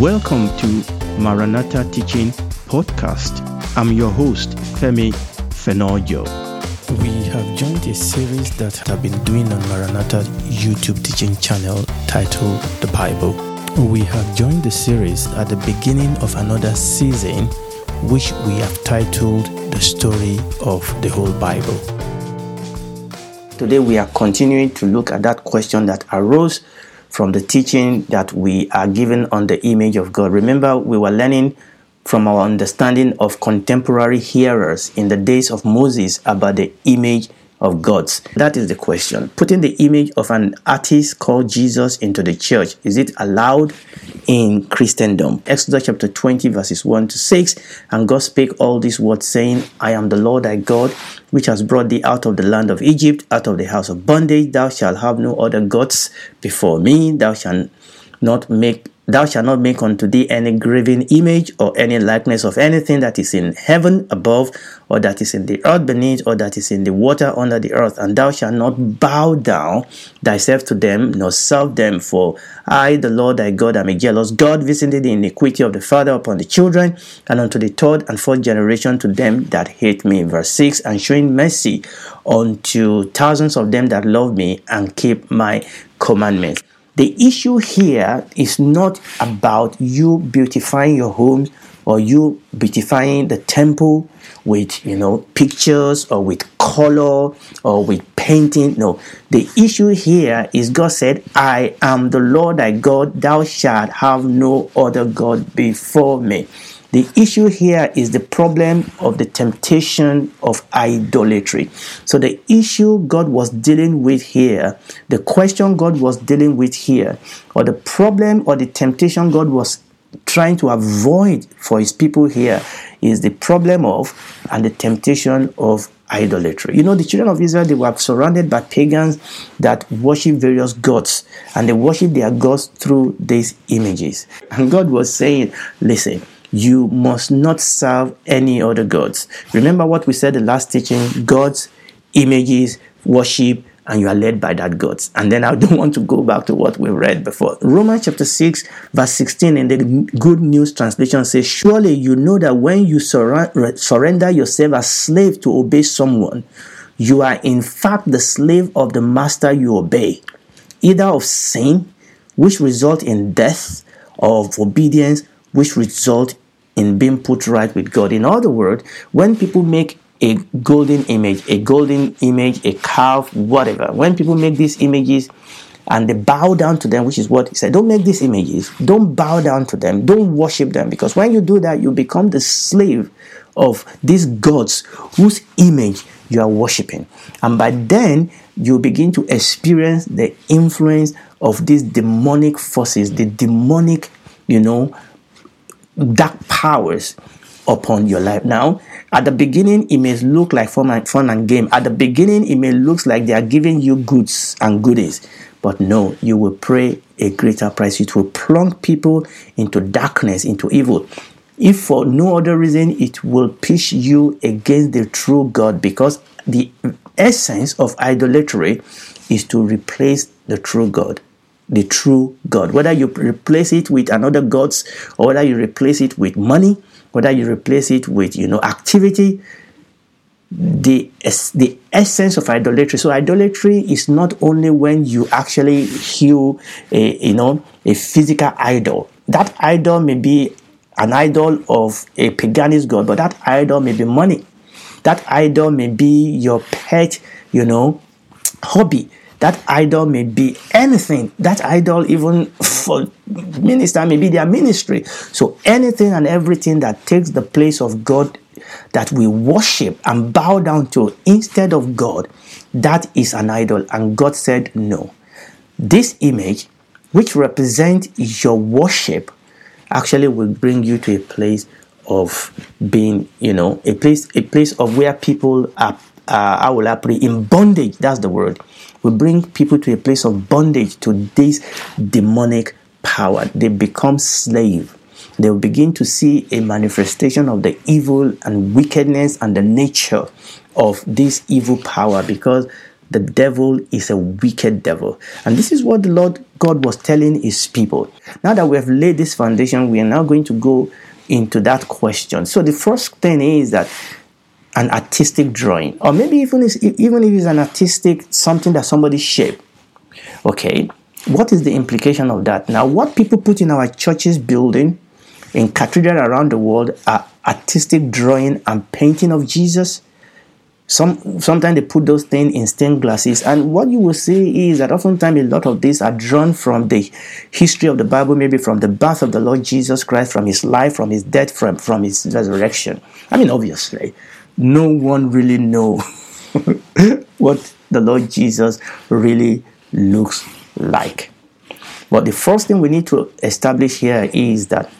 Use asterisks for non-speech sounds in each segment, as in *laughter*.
Welcome to Maranatha Teaching Podcast. I'm your host, Femi Fenojo. We have joined a series that I've been doing on Maranatha YouTube teaching channel titled The Bible. We have joined the series at the beginning of another season, which we have titled The Story of the Whole Bible. Today, we are continuing to look at that question that arose from the teaching that we are given on the image of God. Remember, we were learning from our understanding of contemporary hearers in the days of Moses about the image of gods? That is the question. Putting the image of an artist called Jesus into the church, is it allowed in Christendom? Exodus chapter 20, verses 1 to 6. And God spake all these words, saying, I am the Lord thy God, which has brought thee out of the land of Egypt, out of the house of bondage. Thou shalt have no other gods before me. Thou shalt not make Thou shalt not make unto thee any graven image or any likeness of anything that is in heaven above, or that is in the earth beneath, or that is in the water under the earth. And thou shalt not bow down thyself to them, nor serve them. For I, the Lord thy God, am a jealous God, visiting the iniquity of the father upon the children, and unto the third and fourth generation to them that hate me. Verse 6 And showing mercy unto thousands of them that love me and keep my commandments. The issue here is not about you beautifying your home or you beautifying the temple with you know pictures or with color or with painting. No. The issue here is god said i am the lord thy god thou shalt have no other god before me the issue here is the problem of the temptation of idolatry. So, the issue God was dealing with here, the question God was dealing with here, or the problem or the temptation God was trying to avoid for his people here is the problem of and the temptation of idolatry. You know, the children of Israel, they were surrounded by pagans that worship various gods and they worship their gods through these images. And God was saying, listen, you must not serve any other gods. Remember what we said the last teaching God's images, worship, and you are led by that gods. And then I *laughs* don't want to go back to what we read before. Romans chapter 6, verse 16 in the Good News translation says, Surely you know that when you sur- surrender yourself as slave to obey someone, you are in fact the slave of the master you obey, either of sin, which result in death, or of obedience, which result in being put right with God. In other words, when people make a golden image, a golden image, a calf, whatever, when people make these images and they bow down to them, which is what he said, don't make these images, don't bow down to them, don't worship them, because when you do that, you become the slave of these gods whose image you are worshiping. And by then, you begin to experience the influence of these demonic forces, the demonic, you know, dark powers upon your life. Now, at the beginning, it may look like fun and, fun and game. At the beginning, it may look like they are giving you goods and goodies. But no, you will pay a greater price. It will plunge people into darkness, into evil. If for no other reason, it will push you against the true God because the essence of idolatry is to replace the true God the true God. Whether you replace it with another gods, or whether you replace it with money, whether you replace it with you know activity, the the essence of idolatry. So idolatry is not only when you actually heal a you know a physical idol. That idol may be an idol of a paganist god, but that idol may be money. That idol may be your pet, you know, hobby that idol may be anything. That idol, even for minister, may be their ministry. So anything and everything that takes the place of God that we worship and bow down to instead of God, that is an idol. And God said, No. This image, which represents your worship, actually will bring you to a place of being, you know, a place, a place of where people are, uh, I will put in bondage. That's the word will bring people to a place of bondage to this demonic power. They become slave. They will begin to see a manifestation of the evil and wickedness and the nature of this evil power because the devil is a wicked devil. And this is what the Lord God was telling his people. Now that we have laid this foundation, we are now going to go into that question. So the first thing is that an artistic drawing, or maybe even if, even if it's an artistic something that somebody shaped. Okay, what is the implication of that? Now, what people put in our churches building, in cathedral around the world, are artistic drawing and painting of Jesus. Some sometimes they put those things in stained glasses, and what you will see is that oftentimes a lot of these are drawn from the history of the Bible, maybe from the birth of the Lord Jesus Christ, from his life, from his death, from, from his resurrection. I mean, obviously, no one really know *laughs* what the Lord Jesus really looks like. But the first thing we need to establish here is that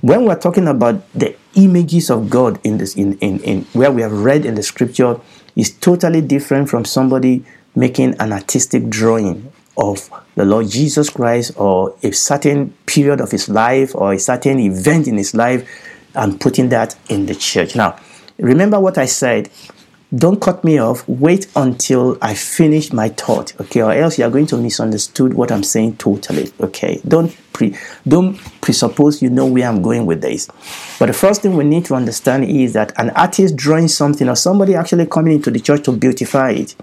when we're talking about the images of God in this in, in, in where we have read in the scripture is totally different from somebody making an artistic drawing of the Lord Jesus Christ or a certain period of his life or a certain event in his life and putting that in the church. Now, remember what I said don't cut me off. Wait until I finish my thought, okay? Or else you are going to misunderstood what I'm saying totally, okay? Don't pre don't presuppose you know where I'm going with this. But the first thing we need to understand is that an artist drawing something or somebody actually coming into the church to beautify it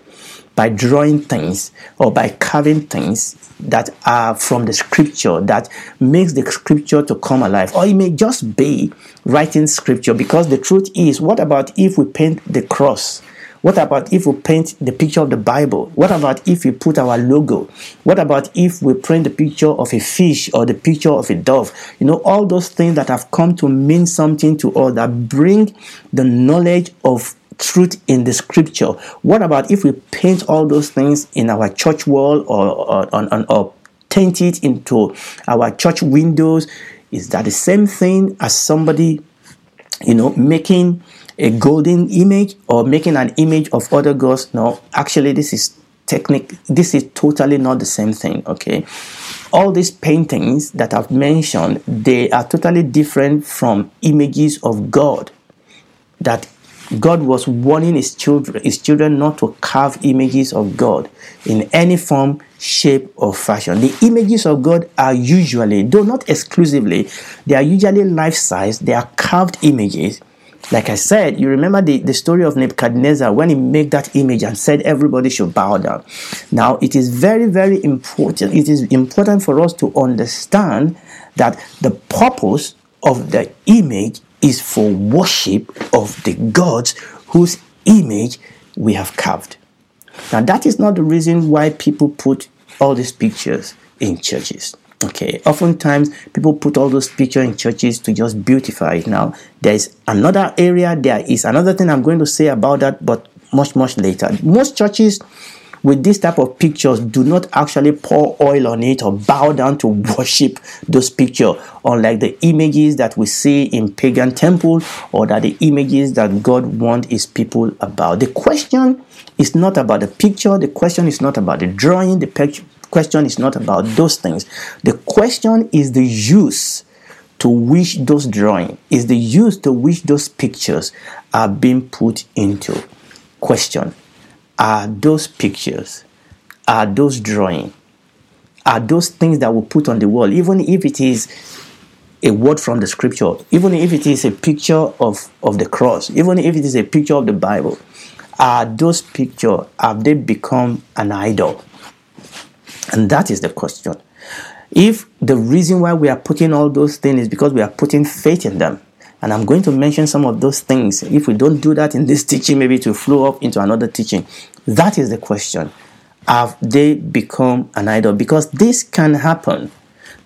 by drawing things or by carving things that are from the scripture that makes the scripture to come alive or it may just be writing scripture because the truth is what about if we paint the cross what about if we paint the picture of the Bible? What about if we put our logo? What about if we print the picture of a fish or the picture of a dove? You know, all those things that have come to mean something to us that bring the knowledge of truth in the scripture. What about if we paint all those things in our church wall or, or, or, or paint it into our church windows? Is that the same thing as somebody, you know, making a golden image or making an image of other gods? No, actually, this is technique. This is totally not the same thing. Okay, all these paintings that I've mentioned, they are totally different from images of God that God was warning his children, his children not to carve images of God in any form, shape, or fashion. The images of God are usually, though not exclusively, they are usually life size, they are carved images. Like I said, you remember the, the story of Nebuchadnezzar when he made that image and said everybody should bow down. Now, it is very, very important. It is important for us to understand that the purpose of the image is for worship of the gods whose image we have carved. Now, that is not the reason why people put all these pictures in churches. Okay, oftentimes people put all those pictures in churches to just beautify it. Now, there's another area, there is another thing I'm going to say about that, but much, much later. Most churches with this type of pictures do not actually pour oil on it or bow down to *laughs* worship those pictures. Unlike the images that we see in pagan temple or that the images that god wants his people about. The question is not about the picture the question is not about the drawing the picture question is not about those things. The question is the use to which those drawing is the use to which those pictures are being put into question are those pictures, are those drawing, are those things that we put on the wall, even if it is a word from the scripture, even if it is a picture of, of the cross, even if it is a picture of the Bible, are those pictures, have they become an idol? And that is the question. If the reason why we are putting all those things is because we are putting faith in them, and I'm going to mention some of those things. If we don't do that in this teaching, maybe to flow up into another teaching. That is the question. Have they become an idol? Because this can happen.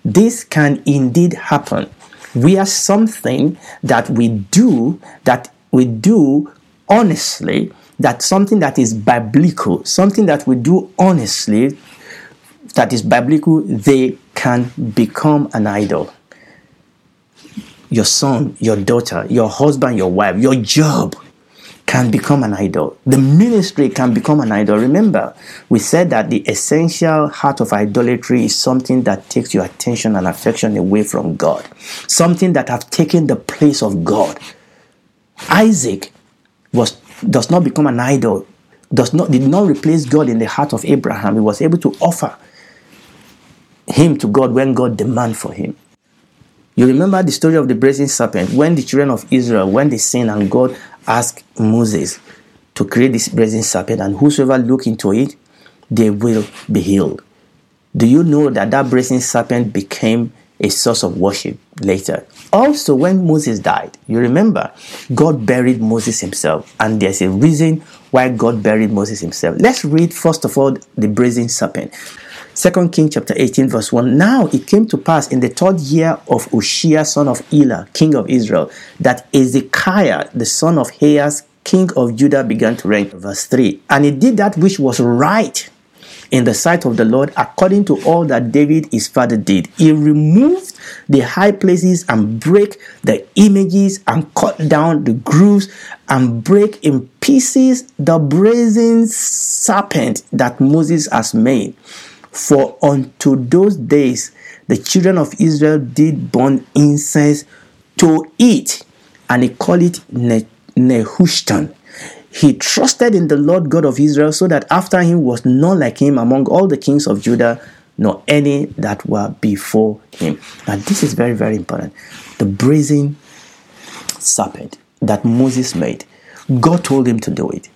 This can indeed happen. We are something that we do, that we do honestly, that something that is biblical, something that we do honestly, that is biblical, they can become an idol your son, your daughter, your husband, your wife, your job can become an idol. The ministry can become an idol. Remember, we said that the essential heart of idolatry is something that takes your attention and affection away from God, something that have taken the place of God. Isaac was does not become an idol does not did not replace God in the heart of Abraham. He was able to offer him to God when God demanded for him. You remember the story of the brazen serpent when the children of Israel, when they sinned and God asked Moses to create this brazen serpent, and whosoever look into it, they will be healed. Do you know that that brazen serpent became a source of worship later? Also, when Moses died, you remember God buried Moses himself, and there's a reason why God buried Moses himself. Let's read first of all the brazen serpent. Second King chapter 18, verse 1. Now it came to pass in the third year of Uzziah, son of Elah, king of Israel, that Ezekiah, the son of Ahaz, king of Judah, began to reign. Verse 3. And he did that which was right in the sight of the Lord, according to all that David his father did. He removed the high places and break the images and cut down the grooves and break in pieces the brazen serpent that Moses has made. For unto those days the children of Israel did burn incense to it, and he called it ne- Nehushtan. He trusted in the Lord God of Israel, so that after him was none like him among all the kings of Judah, nor any that were before him. Now, this is very, very important. The brazen serpent that Moses made, God told him to do it.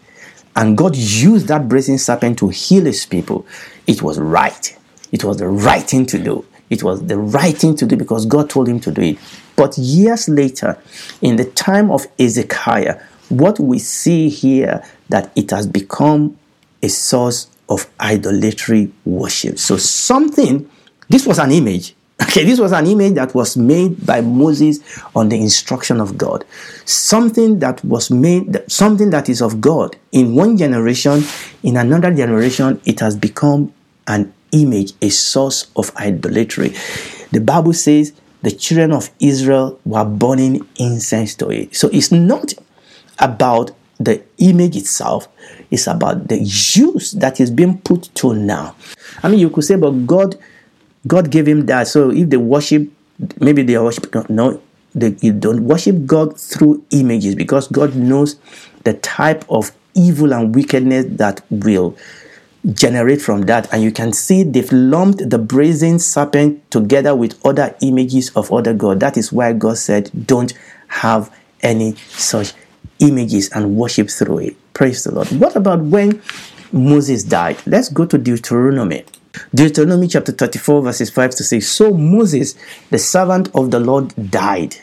And God used that brazen serpent to heal his people. It was right. It was the right thing to do. It was the right thing to do because God told him to do it. But years later, in the time of Ezekiah, what we see here that it has become a source of idolatry worship. So something, this was an image, Okay, this was an image that was made by Moses on the instruction of God. Something that was made, something that is of God. In one generation, in another generation, it has become an image, a source of idolatry. The Bible says the children of Israel were burning incense to it. So it's not about the image itself, it's about the use that is being put to now. I mean, you could say, but God God gave him that. So if they worship, maybe they worship, no, they you don't worship God through images because God knows the type of evil and wickedness that will generate from that. And you can see they've lumped the brazen serpent together with other images of other God. That is why God said, don't have any such images and worship through it. Praise the Lord. What about when Moses died? Let's go to Deuteronomy Deuteronomy chapter 34, verses 5 to 6. So Moses, the servant of the Lord, died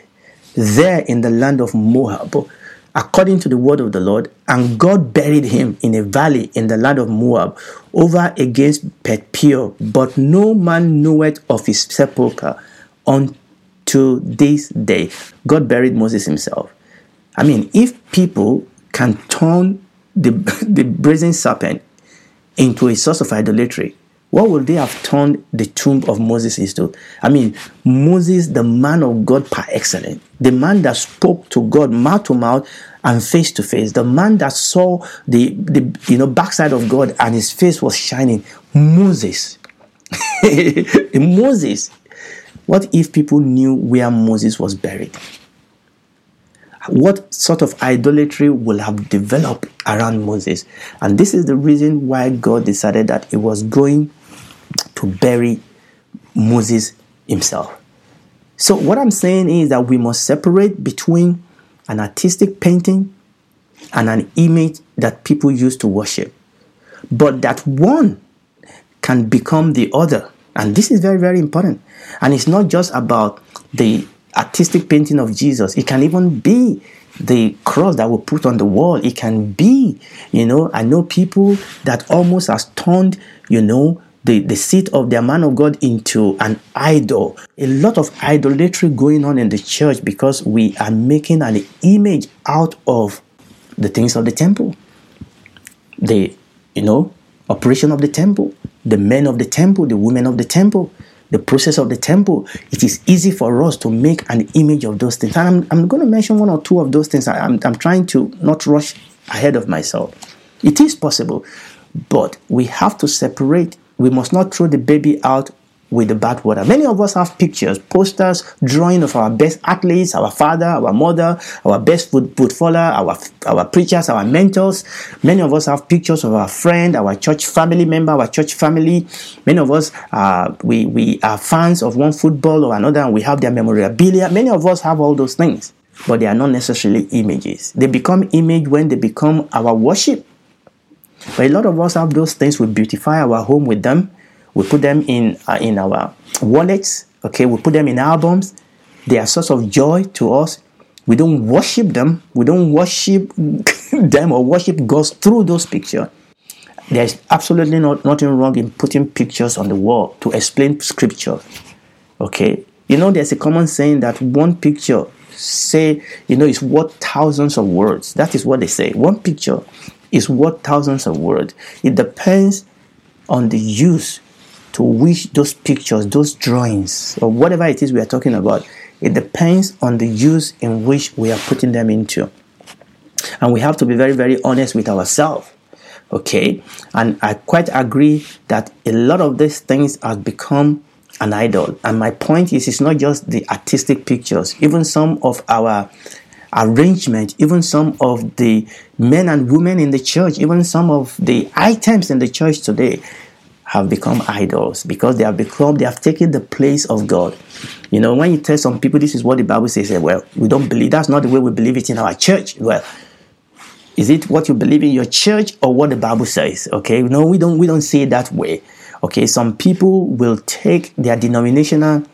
there in the land of Moab, according to the word of the Lord, and God buried him in a valley in the land of Moab, over against Beth-peor. But no man knoweth of his sepulchre unto this day. God buried Moses himself. I mean, if people can turn the, *laughs* the brazen serpent into a source of idolatry, what would they have turned the tomb of Moses into? I mean, Moses, the man of God par excellence, the man that spoke to God mouth to mouth and face to face, the man that saw the, the you know backside of God and his face was shining. Moses. *laughs* Moses. What if people knew where Moses was buried? What sort of idolatry will have developed around Moses? And this is the reason why God decided that it was going to bury Moses himself. So, what I'm saying is that we must separate between an artistic painting and an image that people use to worship, but that one can become the other. And this is very, very important. And it's not just about the artistic painting of Jesus, it can even be the cross that we put on the wall. It can be, you know, I know people that almost has turned, you know, the, the seat of their man of God into an idol. A lot of idolatry going on in the church because we are making an image out of the things of the temple. The, you know, operation of the temple, the men of the temple, the women of the temple, the process of the temple. It is easy for us to make an image of those things. And I'm, I'm going to mention one or two of those things. I, I'm, I'm trying to not rush ahead of myself. It is possible, but we have to separate we must not throw the baby out with the bathwater. Many of us have pictures, posters, drawing of our best athletes, our father, our mother, our best footballer, our our preachers, our mentors. Many of us have pictures of our friend, our church family member, our church family. Many of us uh, we we are fans of one football or another, and we have their memorabilia. Many of us have all those things, but they are not necessarily images. They become image when they become our worship. But a lot of us have those things. We beautify our home with them we put them in uh, in our wallets. Okay, we put them in albums. They are source of joy to us. We don't worship them. We don't worship *laughs* them or worship God through those pictures. There's absolutely not, nothing wrong in putting pictures on the wall to explain scripture. Okay, you know there's a common saying that one picture say you know is worth thousands of words. That is what they say. One picture is worth thousands of words. It depends on the use to which those pictures, those drawings, or whatever it is we are talking about, it depends on the use in which we are putting them into. And we have to be very, very honest with ourselves. Okay? And I quite agree that a lot of these things have become an idol. And my point is, it's not just the artistic pictures, even some of our arrangement, even some of the men and women in the church, even some of the items in the church today have become idols because they have become they have taken the place of God. You know, when you tell some people this is what the Bible says, say, well, we don't believe that's not the way we believe it in our church. Well, is it what you believe in your church or what the Bible says? Okay, no, we don't we don't say it that way. Okay, some people will take their denominational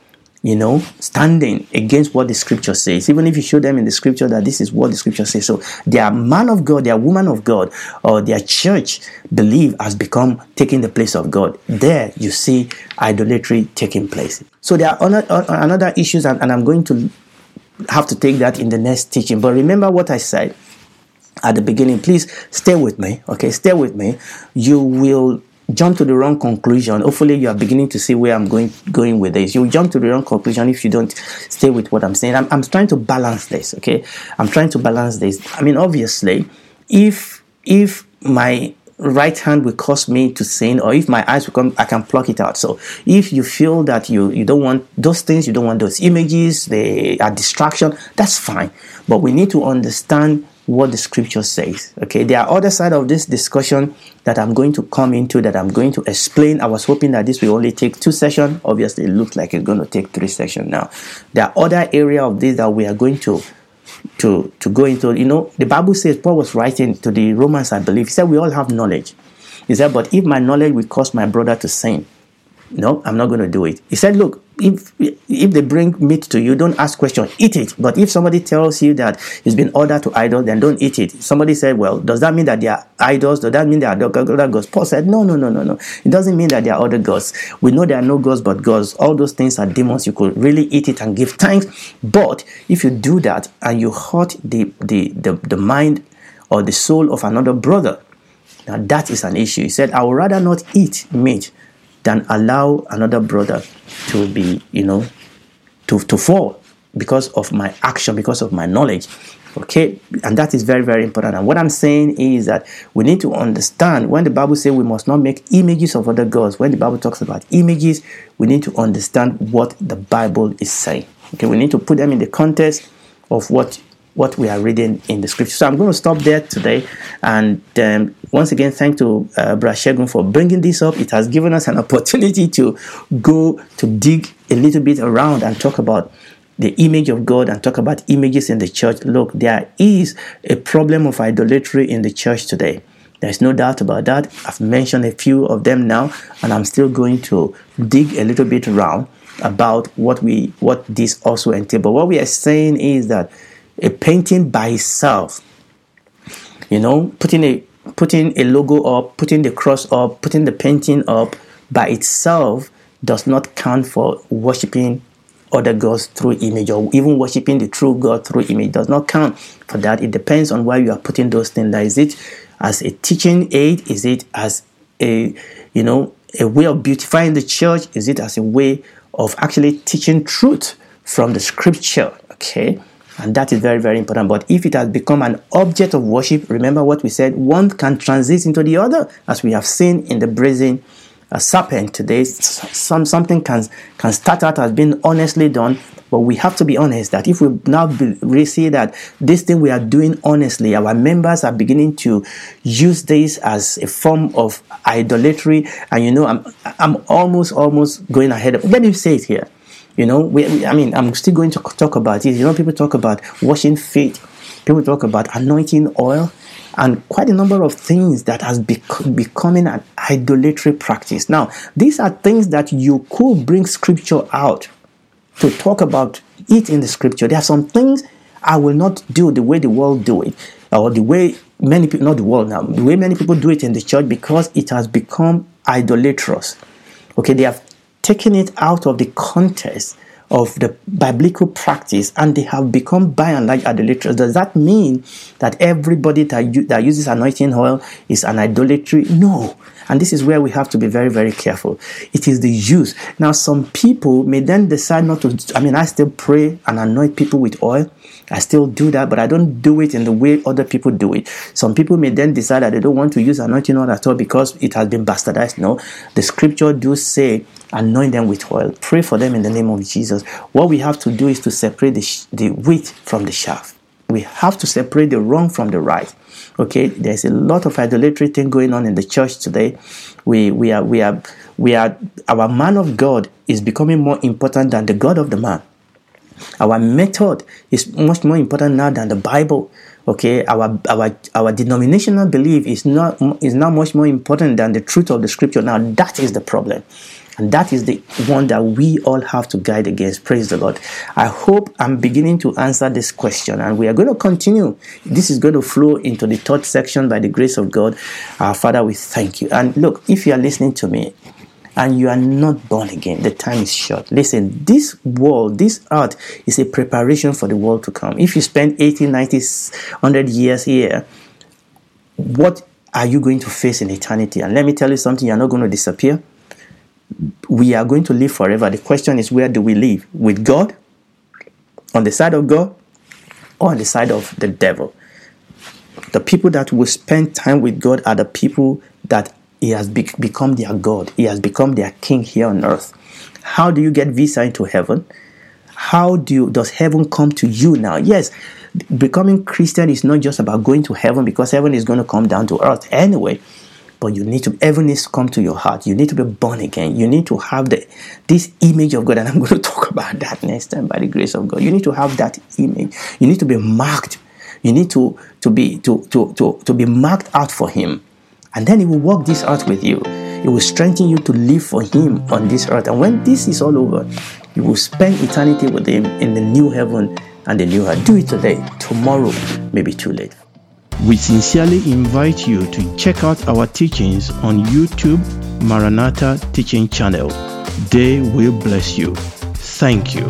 you know, standing against what the scripture says, even if you show them in the scripture that this is what the scripture says. So their man of God, their woman of God, or their church believe has become taking the place of God. There you see idolatry taking place. So there are another issues, and, and I'm going to have to take that in the next teaching. But remember what I said at the beginning. Please stay with me. Okay, stay with me. You will jump to the wrong conclusion. Hopefully, you are beginning to see where I'm going going with this. You'll jump to the wrong conclusion if you don't stay with what I'm saying. I'm, I'm trying to balance this. Okay, I'm trying to balance this. I mean, obviously, if if my right hand will cause me to sin or if my eyes will come i can pluck it out so if you feel that you you don't want those things you don't want those images they are distraction that's fine but we need to understand what the scripture says. Okay, there are other side of this discussion that I'm going to come into that I'm going to explain. I was hoping that this will only take two sessions. Obviously, it looks like it's going to take three sessions now. There are other area of this that we are going to to to go into. You know, the Bible says Paul was writing to the Romans, I believe. He said we all have knowledge. He said, but if my knowledge will cause my brother to sin, no, I'm not going to do it. He said, look, if if they bring meat to you, don't ask question, eat it. But if somebody tells you that it's been ordered to idol, then don't eat it. Somebody said, well, does that mean that they are idols? Does that mean they are other gods? Paul said, no, no, no, no, no. It doesn't mean that they are other gods. We know there are no gods but gods. All those things are demons. You could really eat it and give thanks. But if you do that and you hurt the the the, the mind or the soul of another brother, now that is an issue. He said, I would rather not eat meat than allow another brother to be, you know, to, to fall because of my action, because of my knowledge. Okay, and that is very, very important. And what I'm saying is that we need to understand when the Bible says we must not make images of other gods, when the Bible talks about images, we need to understand what the Bible is saying. Okay, we need to put them in the context of what what we are reading in the scripture. So I'm going to stop there today. And um, once again, thank to uh, Brashegun for bringing this up. It has given us an *laughs* opportunity to go to dig a little bit around and talk about the image of God and talk about images in the church. Look, there is a problem of idolatry in the church today. There's no doubt about that. I've mentioned a few of them now, and I'm still going to dig a little bit around about what we what this also entails. But what we are saying is that a painting by itself, you know, putting a putting a logo up, putting the cross up, putting the painting up by itself does not count for worshiping other gods through image or even worshiping the true God through image does not count for that. It depends on why you are putting those things. Like, is it as a teaching aid? Is it as a you know a way of beautifying the church? Is it as a way of actually teaching truth from the scripture? Okay. And that is very, very important. But if it has become an object of worship, remember what we said, one can transit into the other, as we have seen in the brazen a serpent today. Some something can can start out as being honestly done, but we have to be honest that if we now be, see that this thing we are doing honestly, our members are beginning to use this as a form of idolatry. And you know, I'm I'm almost almost going ahead of. Let me say it here. You know, we, I mean, I'm still going to talk about it. You know, people talk about washing feet. People talk about anointing oil and quite a number of things that has bec- becoming an idolatry practice. Now, these are things that you could bring scripture out to talk about it in the scripture. There are some things I will not do the way the world do it, or the way many people, not the world now, the way many people do it in the church because it has become idolatrous. Okay, they have taken it out of the context of the biblical practice and they have become by and large idolaters. Does that mean that everybody that, that uses anointing oil is an idolatry? No. And this is where we have to be very, very careful. It is the use. Now, some people may then decide not to. I mean, I still pray and anoint people with oil. I still do that, but I don't do it in the way other people do it. Some people may then decide that they don't want to use anointing oil at all because it has been bastardized. No, the scripture do say anoint them with oil. Pray for them in the name of Jesus. What we have to do is to separate the, the wheat from the chaff. We have to separate the wrong from the right. Okay, there's a lot of idolatry thing going on in the church today. We we are we are we are our man of God is becoming more important than the God of the man. Our method is much more important now than the Bible. Okay, our our our denominational belief is not is now much more important than the truth of the scripture. Now that is the problem. And that is the one that we all have to guide against. Praise the Lord. I hope I'm beginning to answer this question. And we are going to continue. This is going to flow into the third section by the grace of God. Our Father, we thank you. And look, if you are listening to me, and you are not born again, the time is short. Listen, this world, this earth is a preparation for the world to come. If you spend 80, 90, 100 years here, what are you going to face in eternity? And let me tell you something, you're not going to disappear we are going to live forever. The question is, where do we live? With God? On the side of God? Or on the side of the devil? The people that will spend time with God are the people that He has be- become their God. He has become their King here on earth. How do you get visa into heaven? How do you, does heaven come to you now? Yes, becoming Christian is not just about going to heaven because heaven is going to come down to earth anyway but you need to heaven needs to come to your heart. You need to be born again. You need to have the this image of god and i'm *laughs* going to talk about that next time by the grace of god. You need to have that image. You need to be marked. You need to to be to to to, to be marked out for him. And then he will work this out with you. It will strengthen you to live for him on this earth. And when this is all over you will spend eternity with him in the new heaven and the new earth. Do it today. Tomorrow may be too late we sincerely invite you to check out our teachings on YouTube Maranatha Teaching Channel. They will bless you. Thank you.